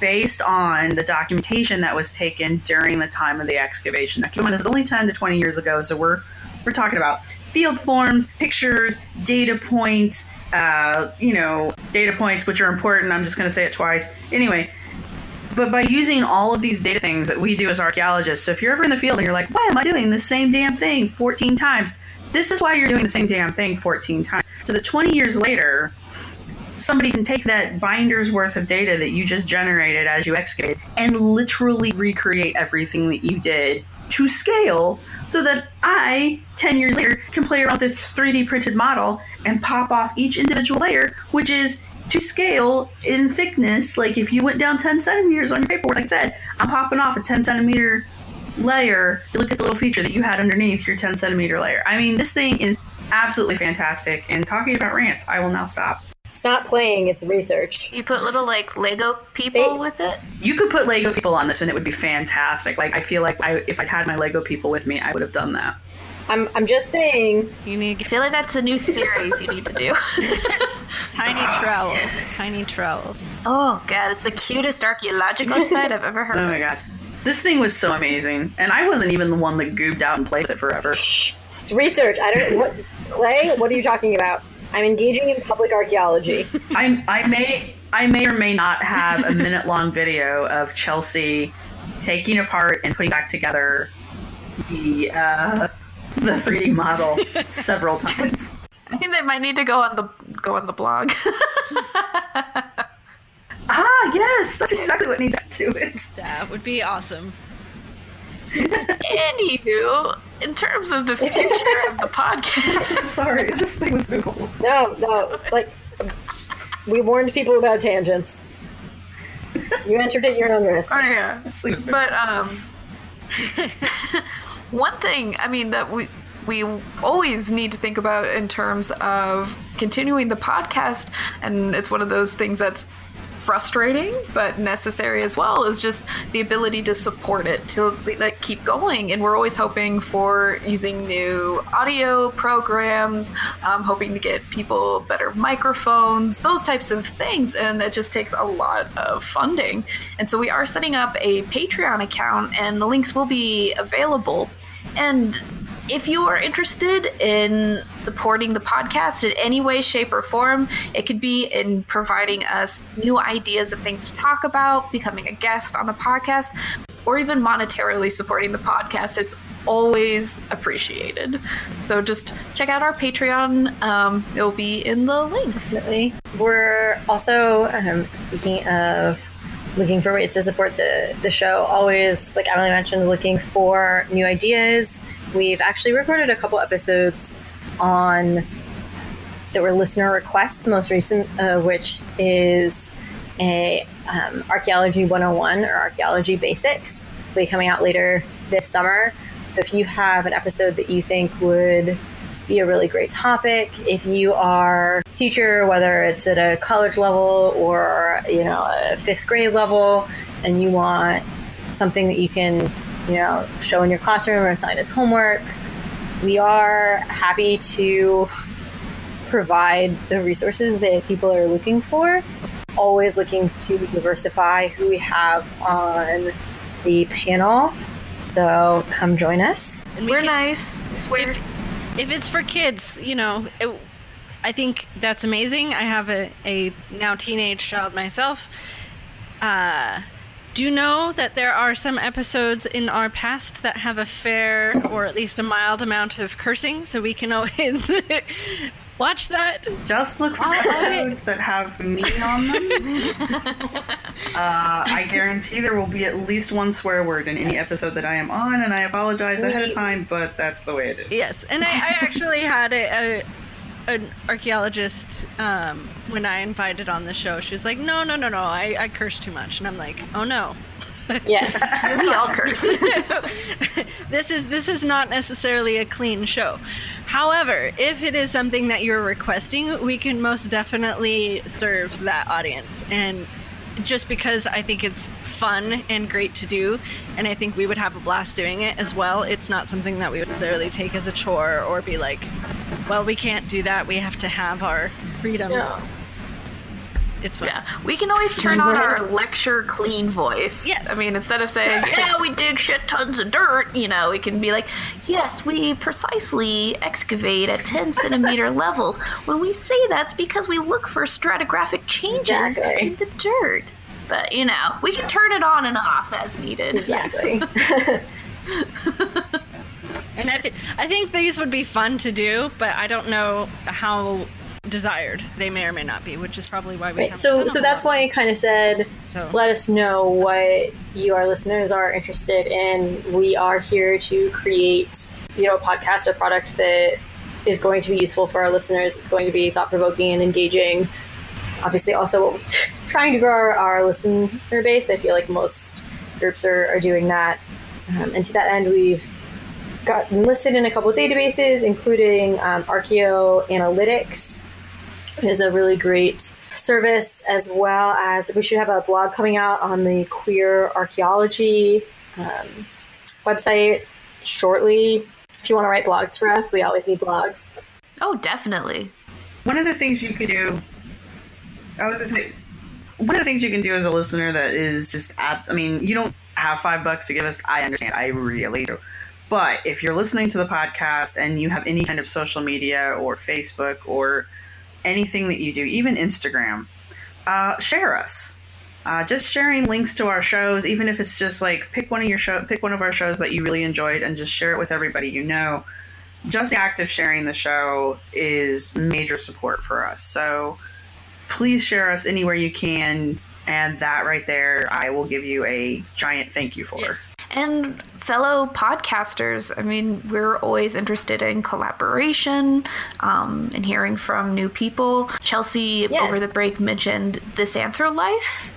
based on the documentation that was taken during the time of the excavation. Now, this is only 10 to 20 years ago, so we're we're talking about field forms, pictures, data points, uh, you know, data points, which are important. I'm just going to say it twice. Anyway, but by using all of these data things that we do as archaeologists, so if you're ever in the field and you're like, why am I doing the same damn thing 14 times? This is why you're doing the same damn thing 14 times. So that 20 years later, somebody can take that binder's worth of data that you just generated as you excavate and literally recreate everything that you did to scale so that I, 10 years later, can play around with this 3D printed model and pop off each individual layer, which is to scale in thickness. Like if you went down 10 centimeters on your paperwork, like I said, I'm popping off a 10 centimeter layer to look at the little feature that you had underneath your 10 centimeter layer. I mean, this thing is absolutely fantastic. And talking about rants, I will now stop. It's not playing, it's research. You put little like Lego people They- with it. You could put Lego people on this and it would be fantastic. Like I feel like I, if I'd had my Lego people with me, I would have done that. I'm, I'm just saying, You need I feel like that's a new series you need to do. [laughs] tiny trowels. Tiny trowels. oh god, it's the cutest archaeological [laughs] site I've ever heard. Oh my god. This thing was so amazing. And I wasn't even the one that gooped out and played with it forever. it's research. I don't what Clay, what are you talking about? I'm engaging in public archaeology. [laughs] I, I may I may or may not have a minute long video of Chelsea taking apart and putting back together the uh, the [laughs] 3D model several [laughs] times. I think they might need to go on the go on the blog. [laughs] ah, yes, that's exactly what needs to it. That would be awesome. Anywho, in terms of the future of the podcast, Sorry, this thing was Google. No, no, like we warned people about tangents. You entered at your own risk. oh yeah, but um, one thing I mean that we we always need to think about in terms of continuing the podcast, and it's one of those things that's frustrating but necessary as well is just the ability to support it to like keep going. And we're always hoping for using new audio programs um, hoping to get people better microphones those types of things and it just takes a lot of funding. And so we are setting up a patreon account and the links will be available and if you are interested in supporting the podcast in any way, shape, or form, it could be in providing us new ideas of things to talk about, becoming a guest on the podcast, or even monetarily supporting the podcast. It's always appreciated. So just check out our Patreon. Um, it'll be in the links. Definitely. We're also um, speaking of looking for ways to support the the show. Always, like Emily mentioned, looking for new ideas. We've actually recorded a couple episodes on that were listener requests. The most recent of which is a um, archaeology 101 or archaeology basics. Will be coming out later this summer. So if you have an episode that you think would be a really great topic. If you are a teacher, whether it's at a college level or you know a fifth grade level, and you want something that you can you know show in your classroom or assign as homework, we are happy to provide the resources that people are looking for. Always looking to diversify who we have on the panel. So come join us. And we We're nice. Swear. If, it's for kids, you know, it, I think that's amazing. I have a, a now teenage child myself. Uh, do know that there are some episodes in our past that have a fair or at least a mild amount of cursing, so we can always [laughs] watch that. Just look for episodes that have me on them. [laughs] uh, I guarantee there will be at least one swear word in any episode that I am on, and I apologize ahead of time, but that's the way it is. Yes, and I, I actually had a, a an archaeologist um, when I invited on the show. She was like, "No, no, no, no, I, I curse too much," and I'm like, "Oh no." Yes. [laughs] we all curse. [laughs] this is this is not necessarily a clean show. However, if it is something that you're requesting, we can most definitely serve that audience. And just because I think it's fun and great to do, and I think we would have a blast doing it as well, it's not something that we would necessarily take as a chore or be like, well, we can't do that. We have to have our freedom. No. It's fun. Yeah, we can always turn on our lecture clean voice. Yes. I mean, instead of saying, [laughs] yeah, we dig shit tons of dirt, you know, we can be like, yes, we precisely excavate at 10 [laughs] centimeter levels. When we say that's because we look for stratigraphic changes Exactly. in the dirt. But, you know, we can turn it on and off as needed. Exactly. [laughs] And I, th- I think these would be fun to do, but I don't know how desired they may or may not be, which is probably why we Right. So, so that's why I kind of said, So- let us know what you, our listeners, are interested in. We are here to create, you know, a podcast, a product that is going to be useful for our listeners. It's going to be thought provoking and engaging. Obviously, also [laughs] trying to grow our, our listener base. I feel like most groups are, are doing that. Um, and to that end, we've gotten listed in a couple of databases, including um, Archeo Analytics is a really great service, as well as we should have a blog coming out on the queer archaeology um, website shortly. If you want to write blogs for us, we always need blogs. Oh, definitely. One of the things you could do, I was gonna say, one of the things you can do as a listener that is just apt. I mean, you don't have five bucks to give us. I understand. I really do. But if you're listening to the podcast and you have any kind of social media or Facebook or anything that you do, even Instagram, uh, share us. uh, just sharing links to our shows, even if it's just like pick one of your show, pick one of our shows that you really enjoyed, and just share it with everybody you know. Just the act of sharing the show is major support for us. So please share us anywhere you can, and that right there, I will give you a giant thank you for. And fellow podcasters, I mean, we're always interested in collaboration um, and hearing from new people. Chelsea, Yes. over the break, mentioned This Anthro Life,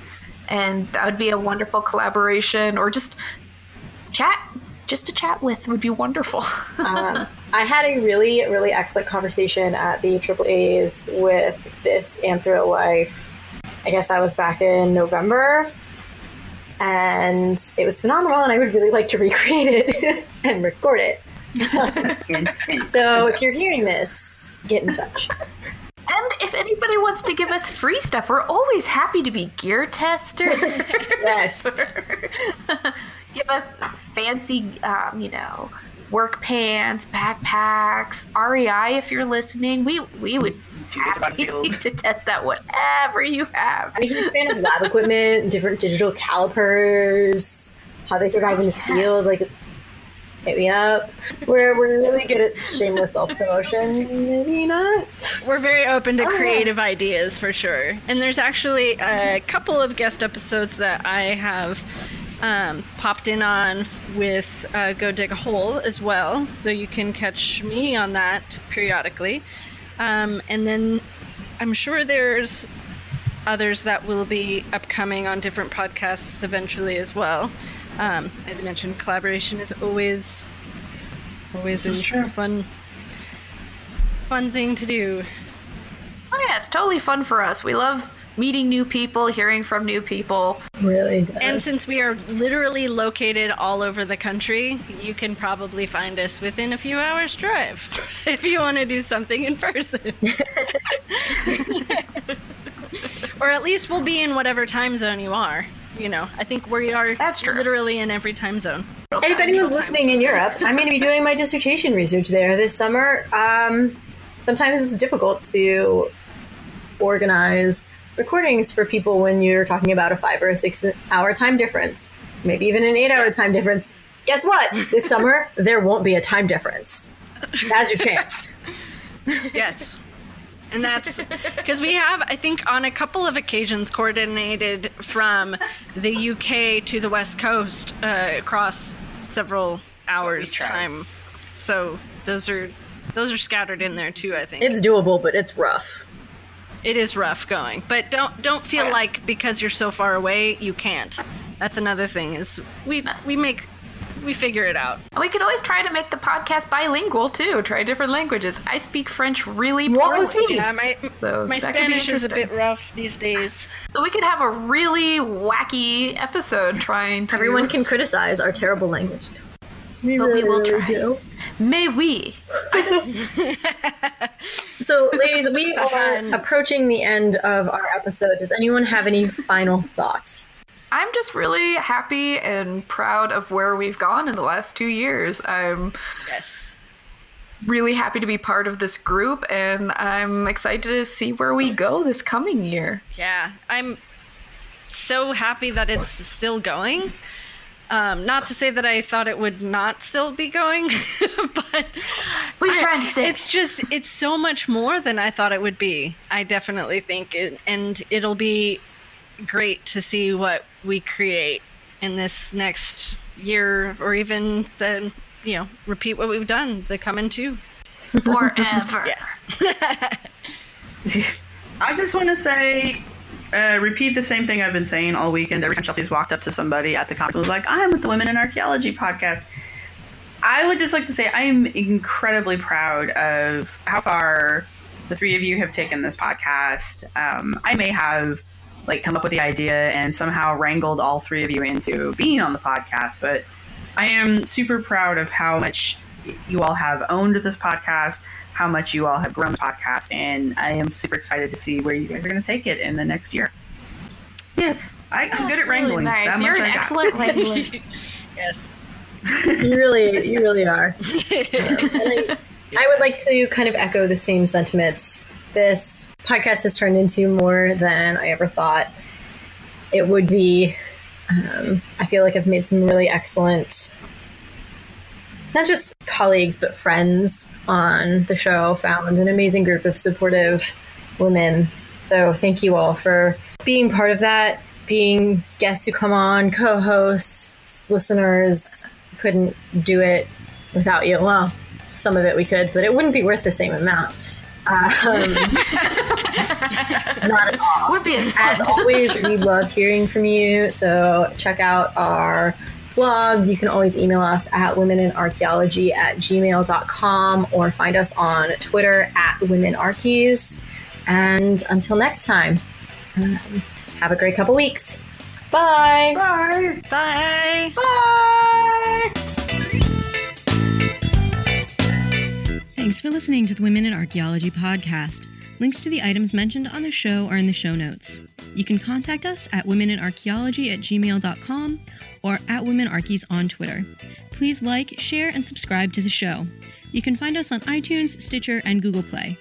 and that would be a wonderful collaboration, or just chat. Just to chat with would be wonderful. [laughs] um, I had a really, really excellent conversation at the Triple A's with this Anthro Life. I guess I was back in November, and it was phenomenal. And I would really like to recreate it [laughs] and record it. So if you're hearing this, get in touch. and if anybody wants to give us free stuff, we're always happy to be gear testers. [laughs] Yes. [laughs] give us fancy, um, you know, work pants, backpacks, REI. If you're listening, we we would happy Battlefield. [laughs] to test out whatever you have. I'm a huge fan of lab equipment, different digital calipers, how they survive in the field. Like, hit me up. We're, we're really good at shameless self promotion. Maybe not. We're very open to Oh, yeah. creative ideas for sure. And there's actually a couple of guest episodes that I have um, popped in on with uh, Go Dig a Hole as well. So you can catch me on that periodically. Um, and then I'm sure there's others that will be upcoming on different podcasts eventually as well. Um, as I mentioned, collaboration is always always a fun fun thing to do. Oh yeah, it's totally fun for us. We love meeting new people, hearing from new people. Really does. And since we are literally located all over the country, you can probably find us within a few hours' drive [laughs] if you want to do something in person. [laughs] or at least we'll be in whatever time zone you are. You know, I think we are That's true. literally in every time zone. And if anyone's listening in Europe, I'm going to be doing my dissertation research there this summer. Um, sometimes it's difficult to organize recordings for people when you're talking about a five or a six hour time difference, maybe even an eight hour time difference. Guess what? This [laughs] summer, there won't be a time difference. That's your chance. Yes. And that's [laughs] because we have, I think, on a couple of occasions coordinated from the UK to the West Coast uh, across several hours time. So those are those are scattered in there too. I think It's doable, but it's rough. It is rough going, but don't don't feel Oh, yeah. like because you're so far away you can't. That's another thing is we we make we figure it out. And we could always try to make the podcast bilingual too. Try different languages. I speak French really What poorly. was he? Yeah, my So my that could Spanish is a bit rough these days. So we could have a really wacky episode trying to. Everyone can criticize our terrible language skills. But we will really try. Do. May we? So, ladies, we are approaching the end of our episode. Does anyone have any final thoughts? I'm just really happy and proud of where we've gone in the last two years. I'm Yes. really happy to be part of this group, and I'm excited to see where we go this coming year. Yeah, I'm so happy that it's still going. Um, not to say that I thought it would not still be going, [laughs] but What are trying to say? it's just it's so much more than I thought it would be. I definitely think it, and it'll be great to see what we create in this next year, or even the you know repeat what we've done the coming two. Forever. [laughs] Yes. [laughs] I just want to say, uh, repeat the same thing I've been saying all weekend. Every time Chelsea's walked up to somebody at the conference and was like, I'm with the Women in Archaeology podcast. I would just like to say I'm incredibly proud of how far the three of you have taken this podcast. Um, I may have like come up with the idea and somehow wrangled all three of you into being on the podcast, but I am super proud of how much you all have owned this podcast, how much you all have grown this podcast, and I am super excited to see where you guys are going to take it in the next year. Yes, I, I'm good at wrangling. Really nice. That You're much an I got. excellent [laughs] wrangler. yes. [laughs] You really, you really are. [laughs] I, I would like to kind of echo the same sentiments. This podcast has turned into more than I ever thought. it would be. Um, I feel like I've made some really excellent, not just colleagues, but friends on the show, found an amazing group of supportive women. So thank you all for being part of that, being guests who come on, co hosts, listeners. Couldn't do it without you. Well, some of it we could, but it wouldn't be worth the same amount. Um, [laughs] not at all. Would be as As always, we love hearing from you. So check out our blog. You can always email us at womeninarchaeology at gmail.com or find us on Twitter at womenarchies. And until next time, um, have a great couple weeks. Bye. Bye. Bye. Bye. Thanks for listening to the Women in Archaeology podcast. Links to the items mentioned on the show are in the show notes. You can contact us at womeninarchaeology at gmail.com or at womenarchies on Twitter. Please like, share, and subscribe to the show. You can find us on iTunes, Stitcher, and Google Play.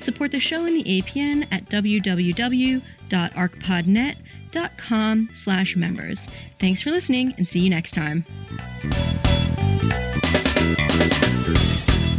Support the show in the APN at www.archpodnet.com slash members. Thanks for listening and see you next time.